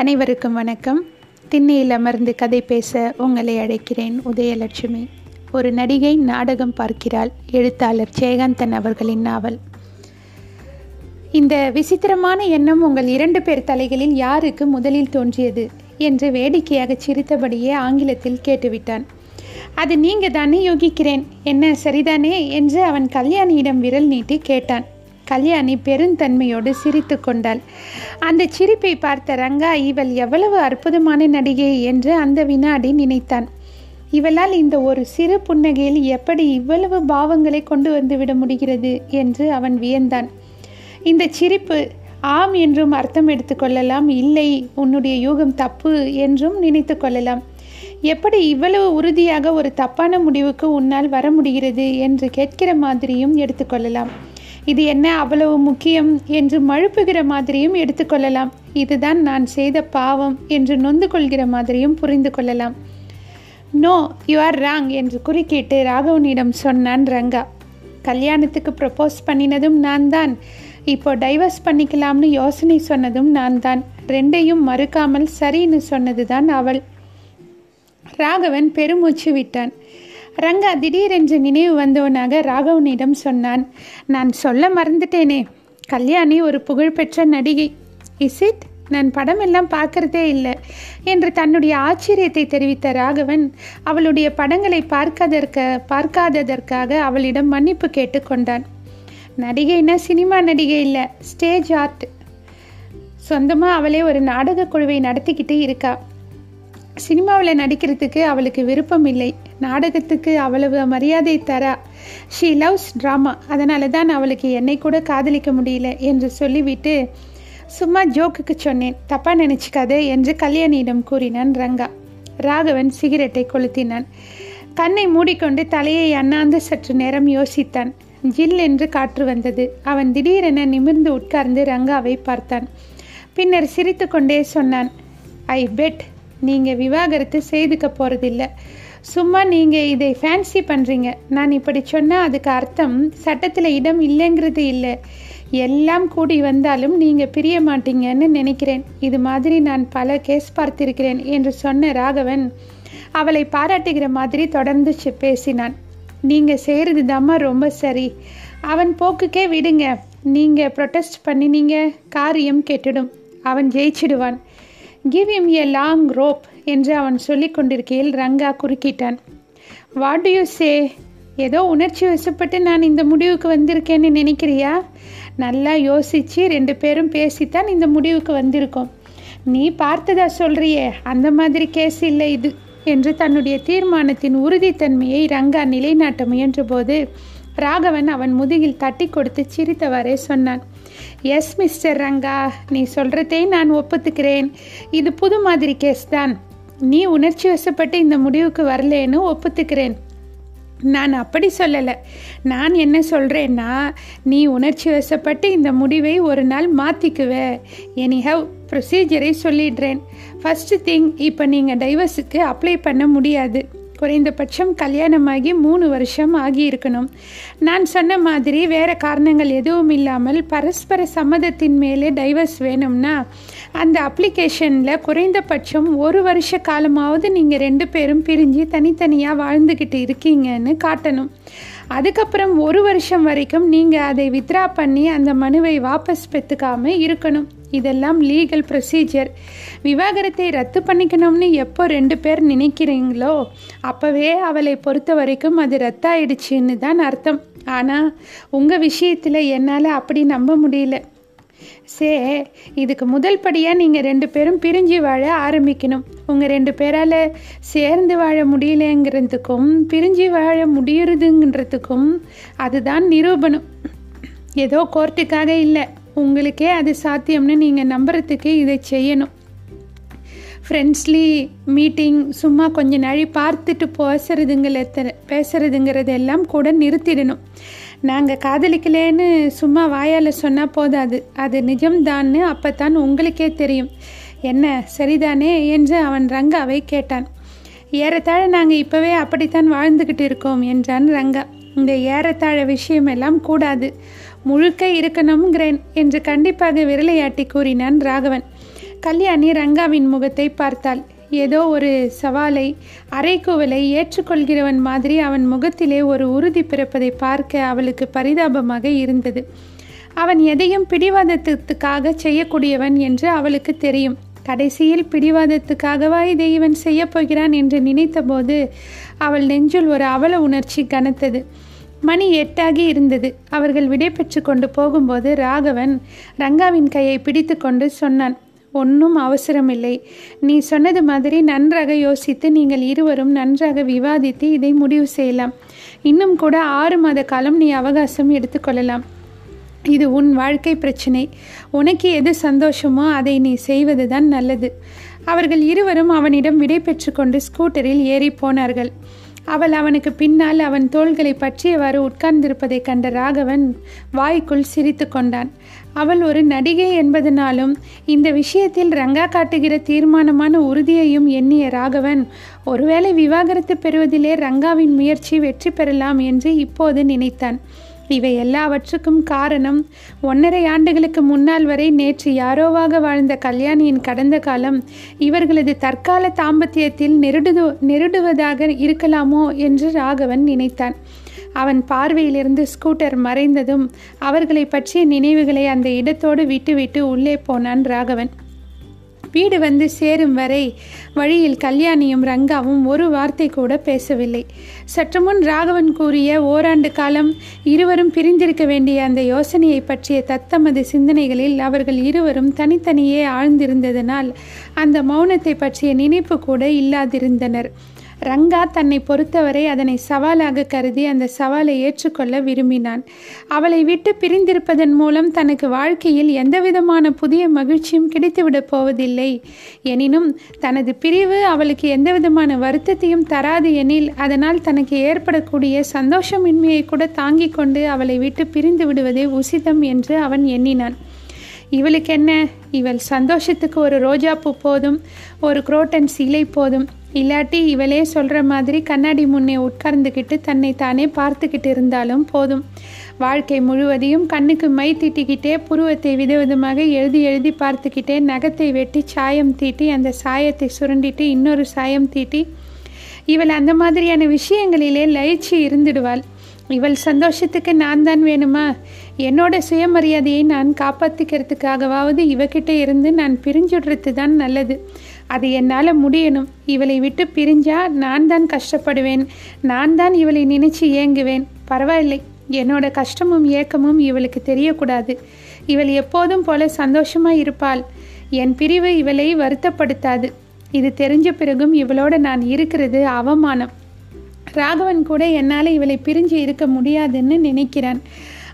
அனைவருக்கும் வணக்கம். திண்ணையில் அமர்ந்து கதை பேச உங்களை அழைக்கிறேன் உதயலட்சுமி. ஒரு நடிகை நாடகம் பார்க்கிறாள். எழுத்தாளர் ஜெயகாந்தன் அவர்களின் நாவல். இந்த விசித்திரமான எண்ணம் உங்கள் இரண்டு பேர் தலைகளில் யாருக்கு முதலில் தோன்றியது? என்று வேடிக்கையாக சிரித்தபடியே ஆங்கிலத்தில் கேட்டுவிட்டான். அது நீங்க தானே யோகிக்கிறேன். என்ன சரிதானே? என்று அவன் கல்யாணியிடம் விரல் நீட்டி கேட்டான். கல்யாணி பெருந்தன்மையோடு சிரித்து கொண்டாள். அந்த சிரிப்பை பார்த்த ரங்கா இவள் எவ்வளவு அற்புதமான நடிகை என்று அந்த வினாடி நினைத்தான். இவளால் இந்த ஒரு சிறு புன்னகையில் எப்படி இவ்வளவு பாவங்களை கொண்டு வந்து விட முடிகிறது? என்று அவன் வியந்தான். இந்த சிரிப்பு ஆம் என்றும் அர்த்தம் எடுத்துக்கொள்ளலாம் இல்லை உன்னுடைய யூகம் தப்பு என்றும் நினைத்து கொள்ளலாம். எப்படி இவ்வளவு உறுதியாக ஒரு தப்பான முடிவுக்கு உன்னால் வர முடிகிறது? என்று கேட்கிற மாதிரியும் எடுத்துக்கொள்ளலாம் இது என்ன அவ்வளவு முக்கியம் என்று மழுப்புகிற மாதிரியும் எடுத்துக்கொள்ளலாம். இதுதான் நான் செய்த பாவம் என்று நொந்து கொள்கிற மாதிரியும் புரிந்து கொள்ளலாம். நோ யூ ஆர் ராங் என்று குறுக்கிட்டு ராகவனிடம் சொன்னான் ரங்கா. கல்யாணத்துக்கு ப்ரப்போஸ் பண்ணினதும் நான் தான் இப்போ டைவர்ஸ் பண்ணிக்கலாம்னு யோசனை சொன்னதும் நான் தான் ரெண்டையும் மறுக்காமல் சரின்னு சொன்னது தான் அவள். ராகவன் பெருமூச்சு விட்டான். ரங்கா திடீரென்று நினைவு வந்தவனாக ராகவனிடம் சொன்னான் நான் சொல்ல மறந்துட்டேனே. கல்யாணி ஒரு புகழ்பெற்ற நடிகை. இஸ் இட் நான் படமெல்லாம் பார்க்கறதே இல்லை என்று தன்னுடைய ஆச்சரியத்தை தெரிவித்த ராகவன் அவளுடைய படங்களை பார்க்காதற்க பார்க்காததற்காக அவளிடம் மன்னிப்பு கேட்டுக்கொண்டான் நடிகைனா சினிமா நடிகை இல்லை ஸ்டேஜ் ஆர்ட். சொந்தமாக அவளே ஒரு நாடக குழுவை நடத்திக்கிட்டு இருக்கா. சினிமாவில் நடிக்கிறதுக்கு அவளுக்கு விருப்பம் இல்லை. நாடகத்துக்கு அவ்வளவு மரியாதை தரா ஷீ லவ்ஸ் ட்ராமா அதனால தான் அவளுக்கு என்னை கூட காதலிக்க முடியல என்று சொல்லிவிட்டு சும்மா ஜோக்குக்கு சொன்னேன். தப்பாக நினச்சிக்காதே என்று கல்யாணியிடம் கூறினான் ரங்கா. ராகவன் சிகரெட்டை கொளுத்தினான். கண்ணை மூடிக்கொண்டு தலையை அண்ணாந்து சற்று நேரம் யோசித்தான். ஜில் என்று காற்று வந்தது. அவன் திடீரென நிமிர்ந்து உட்கார்ந்து ரங்காவை பார்த்தான். பின்னர் சிரித்து கொண்டே சொன்னான் ஐ பெட் நீங்கள் விவாகரத்து செய்துக்க போகிறதில்ல சும்மா நீங்கள் இதை ஃபேன்சி பண்ணுறீங்க நான் இப்படி சொன்னால் அதுக்கு அர்த்தம் சட்டத்தில் இடம் இல்லைங்கிறது இல்லை. எல்லாம் கூடி வந்தாலும் நீங்கள் பிரிய மாட்டீங்கன்னு நினைக்கிறேன். இது மாதிரி நான் பல கேஸ் பார்த்திருக்கிறேன் என்று சொன்ன ராகவன் அவளை பாராட்டுகிற மாதிரி தொடர்ந்து பேசினான். நீங்கள் செய்கிறது தாம்மா ரொம்ப சரி. அவன் போக்குக்கே விடுங்க. நீங்கள் ப்ரொட்டஸ்ட் பண்ணினீங்க காரியம் கெட்டுடும். அவன் ஜெயிச்சிடுவான். Give him a long rope என்று அவன் சொல்லிக் கொண்டிருக்கையில் ரங்கா குறுக்கிட்டான். வாட் டு யூ சே ஏதோ உணர்ச்சி வசப்பட்டு நான் இந்த முடிவுக்கு வந்திருக்கேன்னு நினைக்கிறியா? நல்லா யோசித்து ரெண்டு பேரும் பேசித்தான் இந்த முடிவுக்கு வந்திருக்கோம். நீ பார்த்ததா சொல்றியே? அந்த மாதிரி கேஸ் இல்லை இது என்று தன்னுடைய தீர்மானத்தின் உறுதித்தன்மையை ரங்கா நிலைநாட்ட முயன்றபோது ராகவன் அவன் முதுகில் தட்டி கொடுத்து சிரித்தவாறே சொன்னான். எஸ் மிஸ்டர் ரங்கா நீ சொல்கிறதே நான் ஒப்புத்துக்கிறேன். இது புது மாதிரி கேஸ் தான். நீ உணர்ச்சி வசப்பட்டு இந்த முடிவுக்கு வரலேன்னு ஒப்புத்துக்கிறேன். நான் அப்படி சொல்லலை. நான் என்ன சொல்கிறேன்னா நீ உணர்ச்சி வசப்பட்டு இந்த முடிவை ஒரு நாள் மாற்றிக்குவ எனிஹவ் ப்ரொசீஜரை சொல்லிடுறேன். ஃபஸ்ட்டு திங் இப்போ நீங்கள் டைவர்ஸுக்கு அப்ளை பண்ண முடியாது. குறைந்தபட்சம் கல்யாணமாகி மூணு வருஷம் ஆகியிருக்கணும். நான் சொன்ன மாதிரி வேறு காரணங்கள் எதுவும் இல்லாமல் பரஸ்பர சம்மதத்தின் மேலே டைவர்ஸ் வேணும்னா அந்த அப்ளிகேஷனில் குறைந்தபட்சம் ஒரு வருஷ காலமாவது நீங்கள் ரெண்டு பேரும் பிரிஞ்சு தனித்தனியாக வாழ்ந்துக்கிட்டு இருக்கீங்கன்னு காட்டணும். அதுக்கப்புறம் ஒரு வருஷம் வரைக்கும் நீங்கள் அதை வித்ரா பண்ணி அந்த மனுவை வாபஸ் பெற்றுக்காமல் இருக்கணும். இதெல்லாம் லீகல் ப்ரொசீஜர் விவாகரத்தை ரத்து பண்ணிக்கணும்னு எப்போ ரெண்டு பேர் நினைக்கிறீங்களோ அப்போவே அவளை பொறுத்த வரைக்கும் அது ரத்தாயிடுச்சுன்னு தான் அர்த்தம். ஆனால் உங்கள் விஷயத்தில் என்னால் அப்படி நம்ப முடியல. சே இதுக்கு முதல் படியாக நீங்கள் ரெண்டு பேரும் பிரிஞ்சு வாழ ஆரம்பிக்கணும். உங்கள் ரெண்டு பேரால் சேர்ந்து வாழ முடியலங்கிறதுக்கும் பிரிஞ்சு வாழ முடியறதுங்கிறதுக்கும் அதுதான் நிரூபணம். ஏதோ கோர்ட்டுக்காக இல்லை. உங்களுக்கே அது சாத்தியம்னு நீங்கள் நம்புறதுக்கு இதை செய்யணும். ஃப்ரெண்ட்ஸ்லி மீட்டிங் சும்மா கொஞ்ச நாளை பார்த்துட்டு பேசுறதுங்கள பேசுறதுங்கிறதெல்லாம் கூட நிறுத்திடணும். நாங்கள் காதலிக்கலேன்னு சும்மா வாயால் சொன்னால் போதாது. அது நிஜம்தான்னு அப்போ தான் உங்களுக்கே தெரியும். என்ன சரிதானே என்று அவன் ரங்காவை கேட்டான். ஏறத்தாழ நாங்கள் இப்போவே அப்படித்தான் வாழ்ந்துக்கிட்டு இருக்கோம் என்றான் ரங்கா. இந்த ஏறத்தாழ விஷயமெல்லாம் கூடாது. முழுக்க இருக்கணுங்கிறேன் என்று கண்டிப்பாக விரலையாட்டி கூறினான் ராகவன். கல்யாணி ரங்காவின் முகத்தை பார்த்தாள். ஏதோ ஒரு சவாலை அரைக்குவலை ஏற்றுக்கொள்கிறவன் மாதிரி அவன் முகத்திலே ஒரு உறுதி பிறப்பதை பார்க்க அவளுக்கு பரிதாபமாக இருந்தது. அவன் எதையும் பிடிவாதத்துக்காக செய்யக்கூடியவன் என்று அவளுக்கு தெரியும். கடைசியில் பிடிவாதத்துக்காகவா இதை இவன் செய்யப்போகிறான் என்று நினைத்தபோது அவள் நெஞ்சுள் ஒரு அவல உணர்ச்சி கனத்தது. மணி எட்டாகி இருந்தது. அவர்கள் விடைபெற்று கொண்டு போகும்போது ராகவன் ரங்காவின் கையை பிடித்து கொண்டு சொன்னான் ஒன்றும் அவசரமில்லை. நீ சொன்னது மாதிரி நன்றாக யோசித்து நீங்கள் இருவரும் நன்றாக விவாதித்து இதை முடிவு செய்யலாம். இன்னும் கூட ஆறு மாத காலம் நீ அவகாசம் எடுத்துக்கொள்ளலாம் இது உன் வாழ்க்கை பிரச்சனை. உனக்கு எது சந்தோஷமோ அதை நீ செய்வதுதான் நல்லது. அவர்கள் இருவரும் அவனிடம் விடை பெற்று கொண்டு ஸ்கூட்டரில் ஏறி போனார்கள். அவள் அவனுக்கு பின்னால் அவன் தோள்களை பற்றியவாறு உட்கார்ந்திருப்பதைக் கண்ட ராகவன் வாய்க்குள் சிரித்து கொண்டான். அவள் ஒரு நடிகை என்பதனாலும் இந்த விஷயத்தில் ரங்கா காட்டுகிற தீர்மானமான உறுதியையும் எண்ணிய ராகவன் ஒருவேளை விவாகரத்து பெறுவதிலே ரங்காவின் முயற்சி வெற்றி பெறலாம் என்று இப்போது நினைத்தான். இவை எல்லாவற்றுக்கும் காரணம் ஒன்றரை ஆண்டுகளுக்கு முன்னால் வரை நேற்று யாரோவாக வாழ்ந்த கல்யாணியின் கடந்த காலம் இவர்களது தற்கால தாம்பத்தியத்தில் நெருடுது நெருடுவதாக இருக்கலாமோ என்று ராகவன் நினைத்தான். அவன் பார்வையிலிருந்து ஸ்கூட்டர் மறைந்ததும் அவர்களை பற்றிய நினைவுகளை அந்த இடத்தோடு விட்டுவிட்டு உள்ளே போனான் ராகவன். வீடு வந்து சேரும் வரை வழியில் கல்யாணியும் ரங்காவும் ஒரு வார்த்தை கூட பேசவில்லை. சற்று முன் ராகவன் கூறிய ஓராண்டு காலம் இருவரும் பிரிந்திருக்க வேண்டிய அந்த யோசனையை பற்றிய தத்தமது சிந்தனைகளில் அவர்கள் இருவரும் தனித்தனியே ஆழ்ந்திருந்ததனால் அந்த மௌனத்தை பற்றிய நினைப்பு கூட இல்லாதிருந்தனர். ரங்கா தன்னை பொறுத்தவரை அதனை சவாலாக கருதி அந்த சவாலை ஏற்றுக்கொள்ள விரும்பினான். அவளை விட்டு பிரிந்திருப்பதன் மூலம் தனக்கு வாழ்க்கையில் எந்தவிதமான புதிய மகிழ்ச்சியும் கிடைத்துவிடப் போவதில்லை. எனினும் தனது பிரிவு அவளுக்கு எந்தவிதமான வருத்தத்தையும் தராது எனில் அதனால் தனக்கு ஏற்படக்கூடிய சந்தோஷமின்மையை கூட தாங்கிக் கொண்டு அவளை விட்டு பிரிந்து விடுவதே உசிதம் என்று அவன் எண்ணினான். இவளுக்கு என்ன? இவள் சந்தோஷத்துக்கு ஒரு ரோஜாப்பூ போதும் ஒரு குரோட்டன் சீலை போதும். இல்லாட்டி இவளே சொல்கிற மாதிரி கண்ணாடி முன்னே உட்கார்ந்துக்கிட்டு தன்னை தானே பார்த்துக்கிட்டு இருந்தாலும் போதும். வாழ்க்கை முழுவதையும் கண்ணுக்கு மை தீட்டிக்கிட்டே புருவத்தை விதவிதமாக எழுதி எழுதி பார்த்துக்கிட்டே நகத்தை வெட்டி சாயம் தீட்டி அந்த சாயத்தை சுரண்டிட்டு இன்னொரு சாயம் தீட்டி இவள் அந்த மாதிரியான விஷயங்களிலே லயிச்சு இருந்துடுவாள். இவள் சந்தோஷத்துக்கு நான் தான் வேணுமா? என்னோட சுயமரியாதையை நான் காப்பாற்றிக்கிறதுக்காகவாவது இவகிட்ட இருந்து நான் பிரிஞ்சுடுறது தான் நல்லது. அது என்னால் முடியணும். இவளை விட்டு பிரிஞ்சா நான் தான் கஷ்டப்படுவேன். நான் தான் இவளை நினைச்சு ஏங்குவேன். பரவாயில்லை. என்னோட கஷ்டமும் ஏக்கமும் இவளுக்கு தெரியக்கூடாது. இவள் எப்போதும் போல சந்தோஷமாக இருப்பாள். என் பிரிவு இவளை வருத்தப்படுத்தாது. இது தெரிஞ்ச பிறகும் இவளோட நான் இருக்கிறது அவமானம். ராகவன் கூட என்னால் இவளை பிரிஞ்சு இருக்க முடியாதுன்னு நினைக்கிறான்.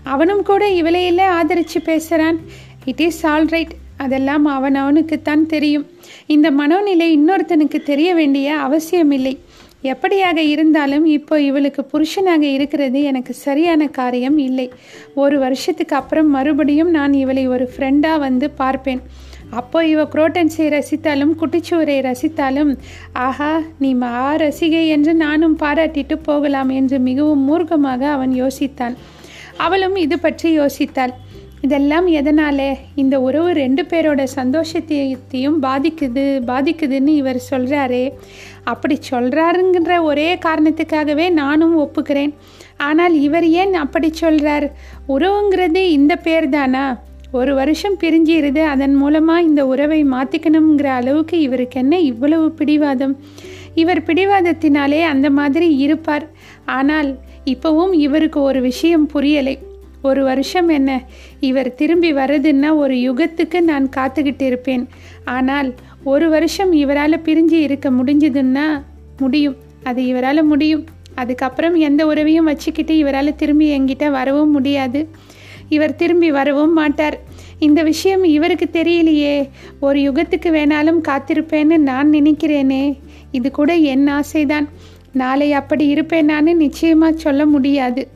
அவனும் கூட இவளையில ஆதரித்து பேசுகிறான் இட் இஸ் ஆல் ரைட் அதெல்லாம் அவன் அவனுக்குத்தான் தெரியும். இந்த மனோநிலை இன்னொருத்தனுக்கு தெரிய வேண்டிய அவசியமில்லை. எப்படியாக இருந்தாலும் இப்போ இவளுக்கு புருஷனாக இருக்கிறது எனக்கு சரியான காரியம் இல்லை. ஒரு வருஷத்துக்கு அப்புறம் மறுபடியும் நான் இவளை ஒரு ஃப்ரெண்டாக வந்து பார்ப்பேன். அப்போ இவ குரோட்டன்ஸை ரசித்தாலும் குட்டிச்சுவரை ரசித்தாலும் ஆஹா நீ மா ரசிகை என்று நானும் பாராட்டிட்டு போகலாம் என்று மிகவும் மூர்க்கமாக அவன் யோசித்தான். அவளும் இது பற்றி யோசித்தாள். இதெல்லாம் எதனால? இந்த உறவு ரெண்டு பேரோட சந்தோஷத்தையும் பாதிக்குது பாதிக்குதுன்னு இவர் சொல்கிறாரே அப்படி சொல்கிறாருங்கிற ஒரே காரணத்துக்காகவே நானும் ஒப்புக்கிறேன். ஆனால் இவர் ஏன் அப்படி சொல்கிறார் உறவுங்கிறது இந்த பேர் தானா ஒரு வருஷம் பிரிஞ்சிருது அதன் மூலமாக இந்த உறவை மாற்றிக்கணுங்கிற அளவுக்கு இவருக்கு என்ன இவ்வளவு பிடிவாதம்? இவர் பிடிவாதத்தினாலே அந்த மாதிரி இருப்பார். ஆனால் இப்போவும் இவருக்கு ஒரு விஷயம் புரியலை. ஒரு வருஷம் என்ன? இவர் திரும்பி வர்றதுன்னா ஒரு யுகத்துக்கு நான் காத்துக்கிட்டு இருப்பேன். ஆனால் ஒரு வருஷம் இவரால் பிரிஞ்சு இருக்க முடிஞ்சதுன்னா முடியும். அது இவரால் முடியும். அதுக்கப்புறம் எந்த உறவையும் வச்சுக்கிட்டு இவரால் திரும்பி என்கிட்ட வரவும் முடியாது. இவர் திரும்பி வரவும் மாட்டார். இந்த விஷயம் இவருக்கு தெரியலையே. ஒரு யுகத்துக்கு வேணாலும் காத்திருப்பேன்னு நான் நினைக்கிறேனே. இது கூட என் ஆசைதான். நாளை அப்படி இருப்பேனான்னு நிச்சயமாக சொல்ல முடியாது.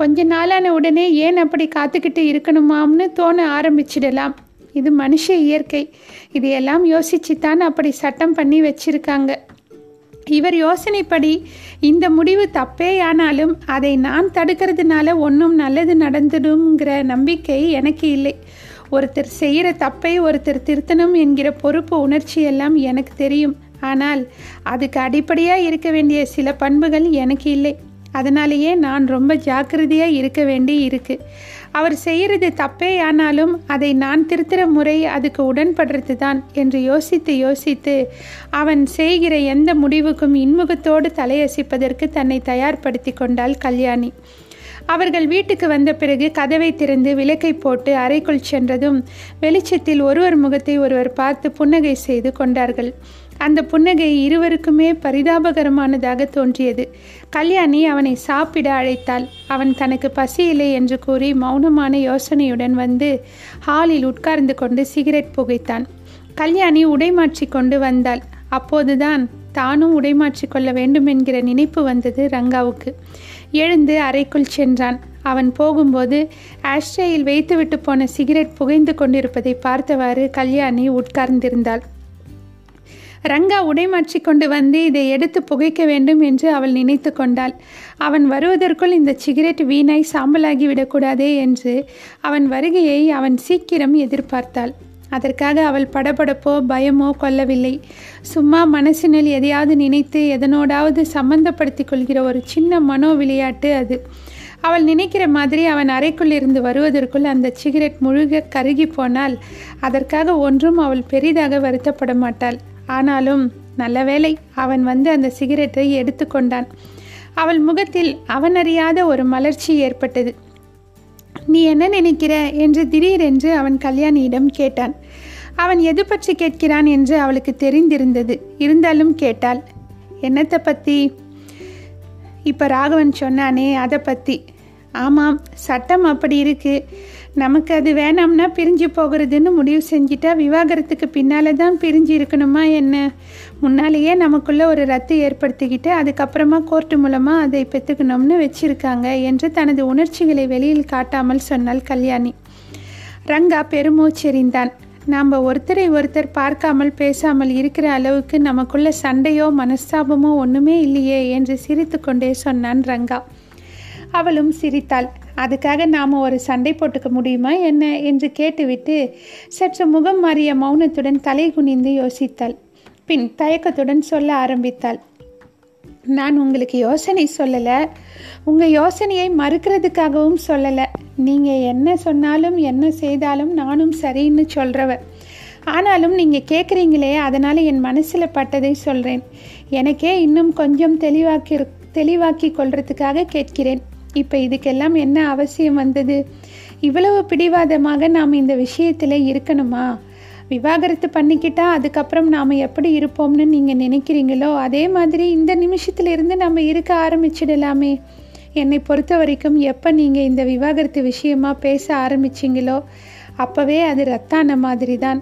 கொஞ்ச நாளான உடனே ஏன் அப்படி காத்துக்கிட்டு இருக்கணுமாம்னு தோண ஆரம்பிச்சிடலாம். இது மனுஷ இயற்கை. இதையெல்லாம் யோசிச்சு தான் அப்படி சட்டம் பண்ணி வச்சிருக்காங்க. இவர் யோசனைப்படி இந்த முடிவு தப்பேயானாலும் அதை நான் தடுக்கிறதுனால ஒன்றும் நல்லது நடந்துடுங்கிற நம்பிக்கை எனக்கு இல்லை. ஒருத்தர் செய்கிற தப்பை ஒருத்தர் திருத்தணும் என்கிற பொறுப்பு உணர்ச்சி எல்லாம் எனக்கு தெரியும். ஆனால் அதுக்கு அடிப்படையாக இருக்க வேண்டிய சில பண்புகள் எனக்கு இல்லை. அதனாலேயே நான் ரொம்ப ஜாக்கிரதையாக இருக்க வேண்டி இருக்கு. அவர் செய்கிறது தப்பே ஆனாலும் அதை நான் திருத்துற முறை அதுக்கு உடன்படுறது தான் என்று யோசித்து யோசித்து அவன் செய்கிற எந்த முடிவுக்கும் இன்முகத்தோடு தலையசிப்பதற்கு தன்னை தயார்படுத்தி கொண்டாள் கல்யாணி. அவர்கள் வீட்டுக்கு வந்த பிறகு கதவை திறந்து விளக்கை போட்டு அறைக்குள் சென்றதும் வெளிச்சத்தில் ஒருவர் முகத்தை ஒருவர் பார்த்து புன்னகை செய்து கொண்டார்கள். அந்த புன்னகை இருவருக்குமே பரிதாபகரமானதாக தோன்றியது. கல்யாணி அவனை சாப்பிட அழைத்தாள். அவன் தனக்கு பசியில்லை என்று கூறி மௌனமான யோசனையுடன் வந்து ஹாலில் உட்கார்ந்து கொண்டு சிகரெட் புகைத்தான். கல்யாணி உடைமாற்றி கொண்டு வந்தாள். அப்போதுதான் தானும் உடைமாற்றிக் கொள்ள வேண்டும் என்கிற நினைப்பு வந்தது ரங்காவுக்கு. எழுந்து அறைக்குள் சென்றான். அவன் போகும்போது ஆஷ்ரேயில் வைத்துவிட்டு போன சிகரெட் புகைந்து கொண்டிருப்பதை பார்த்தவாறு கல்யாணி உட்கார்ந்திருந்தாள். ரங்கா உடைமாற்றி கொண்டு வந்து இதை எடுத்து புகைக்க வேண்டும் என்று அவள் நினைத்து கொண்டாள். அவன் வருவதற்குள் இந்த சிகரெட் வீணாய் சாம்பலாகி விடக்கூடாதே என்று அவன் வருகையை அவன் சீக்கிரம் எதிர்பார்த்தாள். அதற்காக அவள் படபடப்போ பயமோ கொல்லவில்லை சும்மா மனசினில் எதையாவது நினைத்து எதனோடாவது சம்பந்தப்படுத்தி கொள்கிற ஒரு சின்ன மனோ விளையாட்டு அது. அவள் நினைக்கிற மாதிரி அவன் அறைக்குள் இருந்து வருவதற்குள் அந்த சிகரெட் முழுக கருகி போனால் அதற்காக ஒன்றும் அவள் பெரிதாக வருத்தப்பட மாட்டாள். ஆனாலும் நல்ல வேளை அவன் வந்து அந்த சிகரெட்டை எடுத்துக்கொண்டான். அவள் முகத்தில் அவனறியாத ஒரு மலர்ச்சி ஏற்பட்டது. நீ என்ன நினைக்கிற? என்று திடீரென்று அவன் கல்யாணியிடம் கேட்டான். அவன் எது பற்றி கேட்கிறான்? என்று அவளுக்கு தெரிந்திருந்தது. இருந்தாலும் கேட்டாள். என்னத்தை பற்றி இப்போ ராகவன் சொன்னானே அதை பற்றி ஆமாம் சட்டம் அப்படி இருக்குது நமக்கு அது வேணாம்னா பிரிஞ்சு போகிறதுன்னு முடிவு செஞ்சிட்டா விவாகரத்துக்கு பின்னால் தான் பிரிஞ்சு இருக்கணுமா என்ன? முன்னாலேயே நமக்குள்ளே ஒரு ரத்து ஏற்படுத்திக்கிட்டு அதுக்கப்புறமா கோர்ட்டு மூலமாக அதை பெற்றுக்கணும்னு வச்சுருக்காங்க என்று தனது உணர்ச்சிகளை வெளியில் காட்டாமல் சொன்னாள் கல்யாணி. ரங்கா பெருமூச்செறிந்தான். நாம் ஒருத்தரை ஒருத்தர் பார்க்காமல் பேசாமல் இருக்கிற அளவுக்கு நமக்குள்ள சண்டையோ மனஸ்தாபமோ ஒன்றுமே இல்லையே என்று சிரித்து கொண்டே சொன்னான் ரங்கா. அவளும் சிரித்தாள். அதுக்காக நாம் ஒரு சண்டை போட்டுக்க முடியுமா என்ன என்று கேட்டுவிட்டு சற்று முகம் மாறிய மௌனத்துடன் தலை குனிந்து யோசித்தாள். பின் தயக்கத்துடன் சொல்ல ஆரம்பித்தாள். நான் உங்களுக்கு யோசனை சொல்லலை. உங்கள் யோசனையை மறுக்கிறதுக்காகவும் சொல்லலை. நீங்கள் என்ன சொன்னாலும் என்ன செய்தாலும் நானும் சரின்னு சொல்கிறவ ஆனாலும் நீங்கள் கேட்குறீங்களே அதனால் என் மனசில் பட்டதை சொல்கிறேன் எனக்கே இன்னும் கொஞ்சம் தெளிவாக்கி தெளிவாக்கி கொள்றதுக்காக கேட்கிறேன். இப்போ இதுக்கெல்லாம் என்ன அவசியம் வந்தது? இவ்வளவு பிடிவாதமாக நாம் இந்த விஷயத்தில் இருக்கணுமா? விவாகரத்து பண்ணிக்கிட்டா அதுக்கப்புறம் நாம் எப்படி இருப்போம்னு நீங்கள் நினைக்கிறீங்களோ அதே மாதிரி இந்த நிமிஷத்துலேருந்து நம்ம இருக்க ஆரம்பிச்சிடலாமே. என்னை பொறுத்த வரைக்கும் எப்போ நீங்கள் இந்த விவாகரத்து விஷயமா பேச ஆரம்பிச்சிங்களோ அப்போவே அது ரத்தான மாதிரி தான்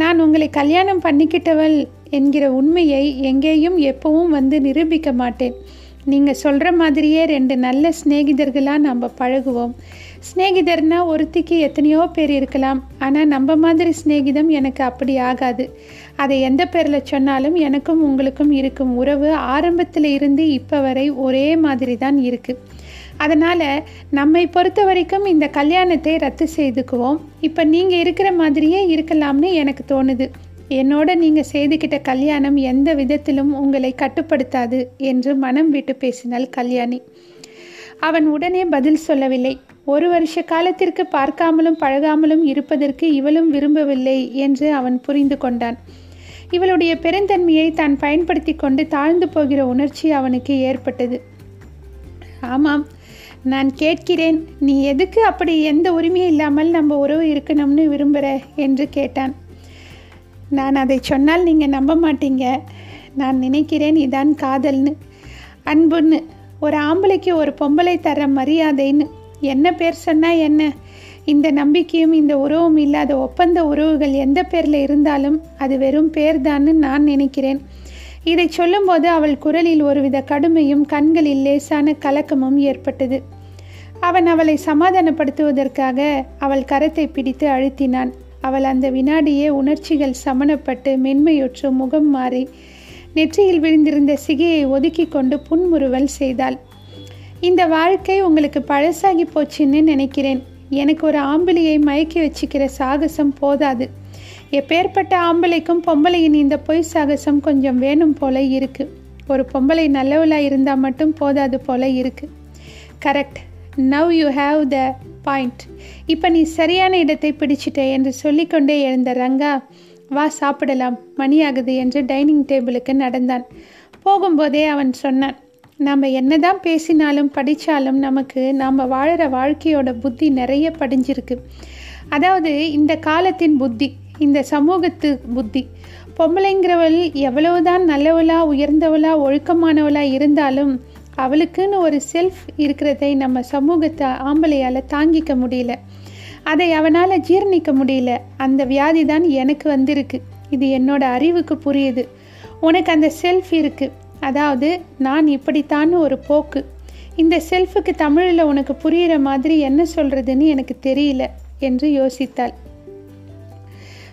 நான் உங்களை கல்யாணம் பண்ணிக்கிட்டவள் என்கிற உண்மையை எங்கேயும் எப்பவும் வந்து நிரூபிக்க மாட்டேன். நீங்கள் சொல்கிற மாதிரியே ரெண்டு நல்ல சிநேகிதர்களாக நம்ம பழகுவோம். சிநேகிதர்னா ஒருத்திக்கு எத்தனையோ பேர் இருக்கலாம். ஆனால் நம்ம மாதிரி சிநேகிதம் எனக்கு அப்படி ஆகாது. அதை எந்த பேரில் சொன்னாலும் எனக்கும் உங்களுக்கும் இருக்கும் உறவு ஆரம்பத்தில் இருந்து இப்போ வரை ஒரே மாதிரி தான் இருக்குது அதனால் நம்மை பொறுத்த வரைக்கும் இந்த கல்யாணத்தை ரத்து செய்துக்குவோம். இப்போ நீங்கள் இருக்கிற மாதிரியே இருக்கலாம்னு எனக்கு தோணுது. என்னோட நீங்கள் செய்துக்கிட்ட கல்யாணம் எந்த விதத்திலும் உங்களை கட்டுப்படுத்தாது என்று மனம் விட்டு பேசினாள் கல்யாணி. அவன் உடனே பதில் சொல்லவில்லை. ஒரு வருஷ காலத்திற்கு பார்க்காமலும் பழகாமலும் இருப்பதற்கு இவளும் விரும்பவில்லை என்று அவன் புரிந்து கொண்டான். இவளுடைய பெருந்தன்மையை தான் பயன்படுத்தி கொண்டு தாழ்ந்து போகிற உணர்ச்சி அவனுக்கு ஏற்பட்டது. ஆமாம் நான் கேட்கிறேன். நீ எதுக்கு அப்படி எந்த உரிமையும் இல்லாமல் நம்ம உறவு இருக்கணும்னு விரும்புகிற என்று கேட்டான். நான் அதை சொன்னால் நீங்கள் நம்ப மாட்டீங்க. நான் நினைக்கிறேன் இதான் காதல்னு. அன்புன்னு ஒரு ஆம்பளைக்கு ஒரு பொம்பளை தர மரியாதைன்னு. என்ன பேர் சொன்னால் என்ன? இந்த நம்பிக்கையும் இந்த உறவும் இல்லாத ஒப்பந்த உறவுகள் எந்த பேரில் இருந்தாலும் அது வெறும் பேர்தான்னு நான் நினைக்கிறேன். இதை சொல்லும்போது அவள் குரலில் ஒருவித கடுமையும் கண்களில் லேசான கலக்கமும் ஏற்பட்டது. அவன் அவளை சமாதானப்படுத்துவதற்காக அவள் கரத்தை பிடித்து அழுத்தினான். அவள் அந்த வினாடியே உணர்ச்சிகள் சமணப்பட்டு மென்மையுற்று முகம் மாறி நெற்றியில் விழுந்திருந்த சிகையை ஒதுக்கி கொண்டு புன்முறுவல் செய்தாள். இந்த வாழ்க்கை உங்களுக்கு பழசாகி போச்சுன்னு நினைக்கிறேன். எனக்கு ஒரு ஆம்பளையை மயக்கி வச்சுக்கிற சாகசம் போதாது. எப்பேற்பட்ட ஆம்பளைக்கும் பொம்பளையின் இந்த பொய் சாகசம் கொஞ்சம் வேணும் போல இருக்கு. ஒரு பொம்பளை நல்லவளா இருந்தால் மட்டும் போதாது போல இருக்கு. Correct. Now you have the point. இப்போ நீ சரியான இடத்தை பிடிச்சிட்ட என்று சொல்லிக்கொண்டே எழுந்த ரங்கா வா சாப்பிடலாம். மணியாகுது என்று டைனிங் டேபிளுக்கு நடந்தான். போகும்போதே அவன் சொன்னான் நாம் என்னதான் பேசினாலும் படித்தாலும் நமக்கு நாம் வாழ்கிற வாழ்க்கையோட புத்தி நிறைய படிஞ்சிருக்கு. அதாவது இந்த காலத்தின் புத்தி இந்த சமூகத்து புத்தி. பொம்பளைங்கிறவள் எவ்வளவுதான் நல்லவளா உயர்ந்தவளா ஒழுக்கமானவளா இருந்தாலும் அவளுக்குன்னு ஒரு செல்ஃப் இருக்கிறதை நம்ம சமூகத்தை ஆம்பளையால் தாங்கிக்க முடியல. அதை அவனால் ஜீர்ணிக்க முடியல. அந்த வியாதி தான் எனக்கு வந்திருக்கு. இது என்னோட அறிவுக்கு புரியுது. உனக்கு அந்த செல்ஃப் இருக்குது அதாவது நான் இப்படித்தான்னு ஒரு போக்கு. இந்த செல்ஃபுக்கு தமிழில் உனக்கு புரிகிற மாதிரி என்ன சொல்கிறதுன்னு எனக்கு தெரியல என்று யோசித்தாள்.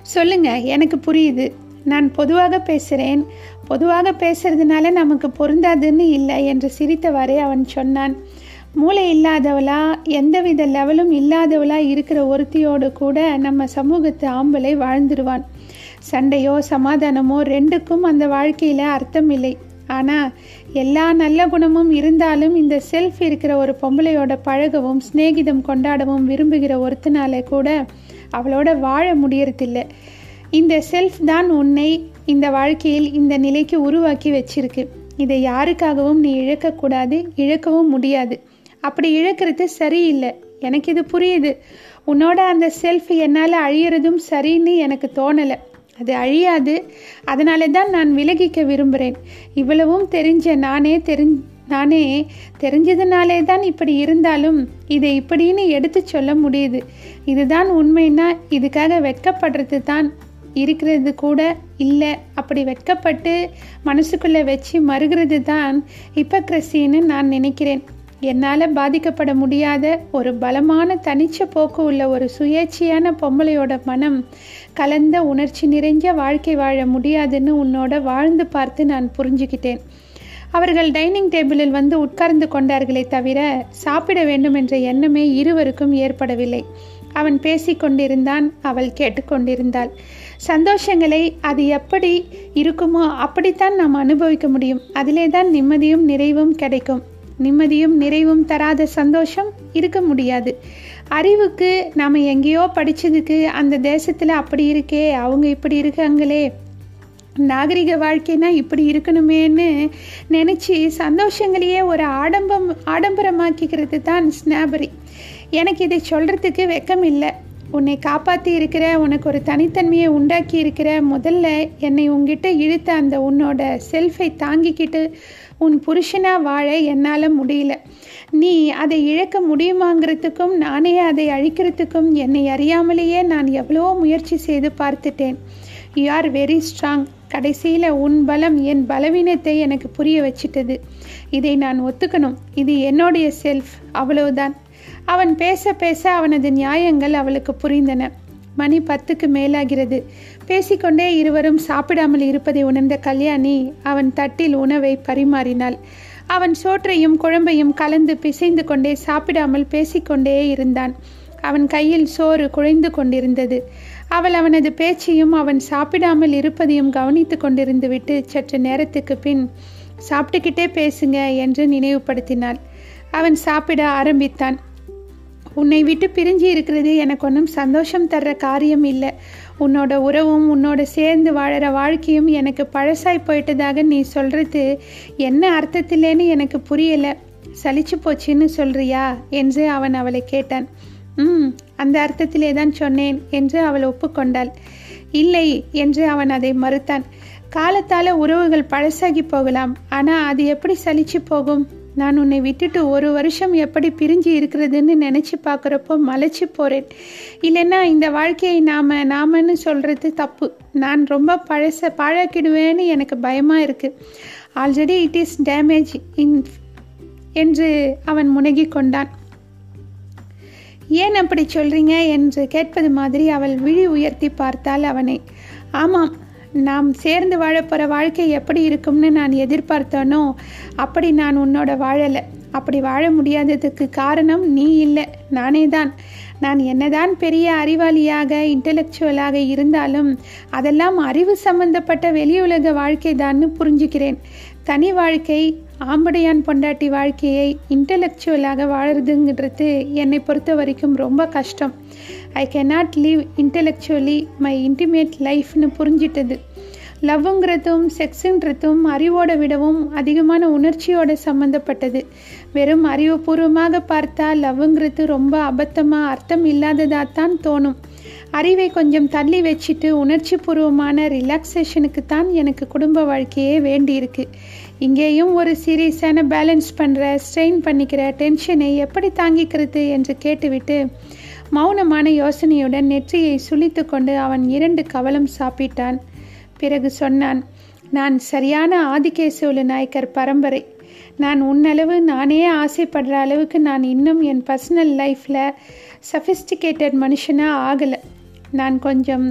சொல்லுங்க எனக்கு புரியுது. நான் பொதுவாக பேசுகிறேன் பொதுவாக பேசுறதுனால நமக்கு பொருந்தாதுன்னு இல்லை என்று சிரித்தவாறே அவன் சொன்னான். மூளை இல்லாதவளா எந்தவித லெவலும் இல்லாதவளா இருக்கிற ஒருத்தியோடு கூட நம்ம சமூகத்து ஆம்பளை வாழ்ந்துருவான். சண்டையோ சமாதானமோ ரெண்டுக்கும் அந்த வாழ்க்கையில் அர்த்தம் இல்லை. ஆனால் எல்லா நல்ல குணமும் இருந்தாலும் இந்த செல்ஃப் இருக்கிற ஒரு பொம்பளையோட பழகவும் சிநேகிதம் கொண்டாடவும் விரும்புகிற ஒருத்தனால கூட அவளோட வாழ முடியறதில்லை. இந்த செல்ஃப் தான் உன்னை இந்த வாழ்க்கையில் இந்த நிலைக்கு உருவாக்கி வச்சிருக்கு. இதை யாருக்காகவும் நீ இழக்கக்கூடாது இழக்கவும் முடியாது. அப்படி இழக்கிறது சரியில்லை. எனக்கு இது புரியுது. உன்னோட அந்த செல்ஃப் என்னால் அழியறதும் சரின்னு எனக்கு தோணலை. அது அழியாது. அதனால தான் நான் விலகிக்க விரும்புகிறேன் இவ்வளவும் தெரிஞ்ச நானே தெரிஞ் நானே தெரிஞ்சதுனாலே தான் இப்படி இருந்தாலும் இதை இப்படின்னு எடுத்து சொல்ல முடியுது. இதுதான் உண்மைன்னா இதுக்காக வெட்கப்படுறது தான். இருக்கிறது கூட இல்லை. அப்படி வெட்கப்பட்டு மனசுக்குள்ளே வச்சு மறுகிறது தான் ஹிப்பக்ரஸின்னு நான் நினைக்கிறேன். என்னால் பாதிக்கப்பட முடியாத ஒரு பலமான தனிச்ச போக்கு உள்ள ஒரு சுயேட்சையான பொம்பளையோட மனம் கலந்த உணர்ச்சி நிறைஞ்ச வாழ்க்கை வாழ முடியாதுன்னு உன்னோட வாழ்ந்து பார்த்து நான் புரிஞ்சுக்கிட்டேன். அவர்கள் டைனிங் டேபிளில் வந்து உட்கார்ந்து கொண்டார்களே தவிர சாப்பிட வேண்டும் என்ற எண்ணமே இருவருக்கும் ஏற்படவில்லை. அவன் பேசிக்கொண்டிருந்தான் அவள் கேட்டுக்கொண்டிருந்தாள் சந்தோஷங்களை அது எப்படி இருக்குமோ அப்படித்தான் நாம் அனுபவிக்க முடியும். அதிலே தான் நிம்மதியும் நிறைவும் கிடைக்கும். நிம்மதியும் நிறைவும் தராத சந்தோஷம் இருக்க முடியாது. அறிவுக்கு நாம் எங்கேயோ படித்ததுக்கு அந்த தேசத்தில் அப்படி இருக்கே அவங்க இப்படி இருக்காங்களே. நாகரிக வாழ்க்கைனா இப்படி இருக்கணுமேன்னு நினச்சி சந்தோஷங்களையே ஒரு ஆடம்பம் ஆடம்பரமாக்கிக்கிறது தான் ஸ்னாபரி எனக்கு இதை சொல்கிறதுக்கு வெக்கம் இல்லை உன்னை காப்பாற்றி இருக்கிற உனக்கு ஒரு தனித்தன்மையை உண்டாக்கி இருக்கிற முதல்ல என்னை உங்ககிட்ட இழுத்த அந்த உன்னோட செல்ஃபை தாங்கிக்கிட்டு உன் புருஷனாக வாழ என்னால் முடியல. நீ அதை இழக்க முடியுமாங்கிறதுக்கும் நானே அதை அழிக்கிறதுக்கும் என்னை அறியாமலேயே நான் எவ்வளோ முயற்சி செய்து பார்த்துட்டேன். யூ ஆர் வெரி ஸ்ட்ராங் கடைசியில் உன் பலம் என் பலவீனத்தை எனக்கு புரிய வச்சிட்டது. இதை நான் ஒத்துக்கணும். இது என்னுடைய செல்ஃப் அவ்வளவுதான். அவன் பேச பேச அவனது நியாயங்கள் அவளுக்கு புரிந்தன. மணி பத்துக்கு மேலாகிறது. பேசிக்கொண்டே இருவரும் சாப்பிடாமல் இருப்பதை உணர்ந்த கல்யாணி அவன் தட்டில் உணவை பரிமாறினாள். அவன் சோற்றையும் குழம்பையும் கலந்து பிசைந்து கொண்டே சாப்பிடாமல் பேசிக்கொண்டே இருந்தான். அவன் கையில் சோறு குழைந்து கொண்டிருந்தது. அவள் அவனது பேச்சையும் அவன் சாப்பிடாமல் இருப்பதையும் கவனித்து கொண்டிருந்து விட்டு சற்று நேரத்துக்கு பின் சாப்பிட்டுக்கிட்டே பேசுங்க என்று நினைவுபடுத்தினாள். அவன் சாப்பிட ஆரம்பித்தான். உன்னை விட்டு பிரிஞ்சு இருக்கிறது எனக்கு ஒன்றும் சந்தோஷம் தர்ற காரியம் இல்லை. உன்னோட உறவும் உன்னோட சேர்ந்து வாழற வாழ்க்கையும் எனக்கு பழசாய் போயிட்டதாக நீ சொல்கிறது என்ன அர்த்தத்திலேன்னு எனக்கு புரியலை. சலிச்சு போச்சுன்னு சொல்றியா? என்று அவன் அவளை கேட்டான். ம் அந்த அர்த்தத்திலே தான் சொன்னேன் என்று அவள் ஒப்புக்கொண்டாள். இல்லை என்று அவன் அதை மறுத்தான். காலத்தால் உறவுகள் பழசாகி போகலாம். ஆனால் அது எப்படி சலிச்சு போகும்? நான் உன்னை விட்டுட்டு ஒரு வருஷம் எப்படி பிரிஞ்சு இருக்கிறதுன்னு நினச்சி பார்க்குறப்போ மலைச்சி போகிறேன் இல்லைன்னா இந்த வாழ்க்கையை நாம் நாமன்னு சொல்கிறது தப்பு. நான் ரொம்ப பழச பாழாக்கிடுவேன்னு எனக்கு பயமாக இருக்குது already it is damage in என்று அவன் முனகி கொண்டான். ஏன் அப்படி சொல்கிறீங்க என்று கேட்பது மாதிரி அவள் விழி உயர்த்தி பார்த்தாள் அவனை. ஆமாம் நாம் சேர்ந்து வாழப்போகிற வாழ்க்கை எப்படி இருக்கும்னு நான் எதிர்பார்த்தேனோ அப்படி நான் உன்னோட வாழலை. அப்படி வாழ முடியாததுக்கு காரணம் நீ இல்லை நானே தான் நான் என்னதான் பெரிய அறிவாளியாக இன்டலெக்சுவலாக இருந்தாலும் அதெல்லாம் அறிவு சம்பந்தப்பட்ட வெளியுலக வாழ்க்கை தான்னு புரிஞ்சுக்கிறேன். தனி வாழ்க்கை ஆம்படையான் பொண்டாட்டி வாழ்க்கையை இன்டலெக்சுவலாக வாழறதுங்கிறது என்னை பொறுத்த வரைக்கும் ரொம்ப கஷ்டம். I cannot leave intellectually my intimate லைஃப்னு புரிஞ்சிட்டது. லவ்வுங்கிறதும் செக்ஸுன்றதும் அறிவோட விடவும் அதிகமான உணர்ச்சியோட சம்மந்தப்பட்டது வெறும் அறிவுபூர்வமாக பார்த்தா லவ்வுங்கிறது ரொம்ப அபத்தமாக அர்த்தம் இல்லாததாக தான் தோணும். அறிவை கொஞ்சம் தள்ளி வச்சுட்டு உணர்ச்சி பூர்வமான ரிலாக்ஸேஷனுக்கு தான் எனக்கு குடும்ப வாழ்க்கையே வேண்டியிருக்கு. இங்கேயும் ஒரு சீரியஸான பேலன்ஸ் பண்ணுற ஸ்ட்ரெயின் பண்ணிக்கிற டென்ஷனை எப்படி தாங்கிக்கிறது என்று கேட்டுவிட்டு மௌனமான யோசனையுடன் நெற்றியை சுழித்து கொண்டு அவன் இரண்டு கவலம் சாப்பிட்டான். பிறகு சொன்னான் நான் சரியான ஆதிகேசவலு நாயக்கர் பரம்பரை. நான் உன்னளவு நானே ஆசைப்படுற அளவுக்கு நான் இன்னும் என் பர்சனல் லைஃப்பில் சஃபிஸ்டிகேட்டட் மனுஷனாக ஆகலை. நான் கொஞ்சம்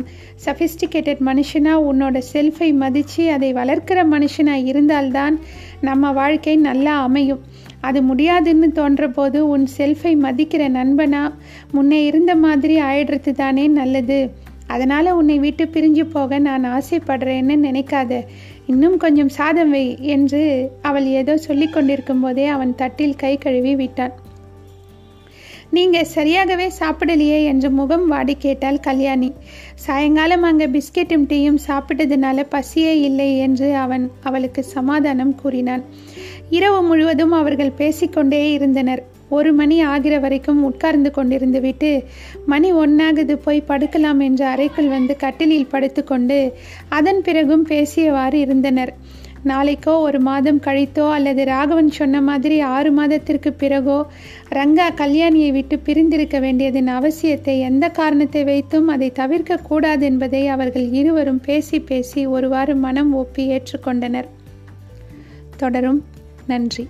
சஃபிஸ்டிகேட்டட் மனுஷனாக உன்னோட செல்ஃபை மதித்து அதை வளர்க்கிற மனுஷனாக இருந்தால்தான் நம்ம வாழ்க்கை நல்லா அமையும். அது முடியாதுன்னு தோன்ற போது உன் செல்ஃபை மதிக்கிற நண்பனா முன்னே இருந்த மாதிரி ஆயிடுறது தானே நல்லது. அதனால் உன்னை விட்டு பிரிஞ்சு போக நான் ஆசைப்படுறேன்னு நினைக்காத. இன்னும் கொஞ்சம் சாதம் வை என்று அவள் ஏதோ சொல்லி கொண்டிருக்கும் போதே அவன் தட்டில் கை கழுவி விட்டான். நீங்கள் சரியாகவே சாப்பிடலையே என்று முகம் வாடி கேட்டாள் கல்யாணி. சாயங்காலம் அங்கே பிஸ்கெட்டும் டீயும் சாப்பிட்டதுனால பசியே இல்லை என்று அவன் அவளுக்கு சமாதானம் கூறினான். இரவு முழுவதும் அவர்கள் பேசிக்கொண்டே இருந்தனர். ஒரு மணி ஆகிற வரைக்கும் உட்கார்ந்து கொண்டிருந்து விட்டு மணி ஒன்னாகுது போய் படுக்கலாம் என்று அறைக்குள் வந்து கட்டிலில் படுத்துக்கொண்டு அதன் பிறகும் பேசியவாறு இருந்தனர். நாளைக்கோ ஒரு மாதம் கழித்தோ அல்லது ராகவன் சொன்ன மாதிரி ஆறு மாதத்திற்கு பிறகோ ரங்கா கல்யாணியை விட்டு பிரிந்திருக்க வேண்டியதன் அவசியத்தை எந்த காரணத்தை வைத்தும் அதை தவிர்க்க கூடாது என்பதை அவர்கள் இருவரும் பேசி பேசி ஒருவாறு மனம் ஒப்பி ஏற்றுக்கொண்டனர். தொடரும். நன்றி.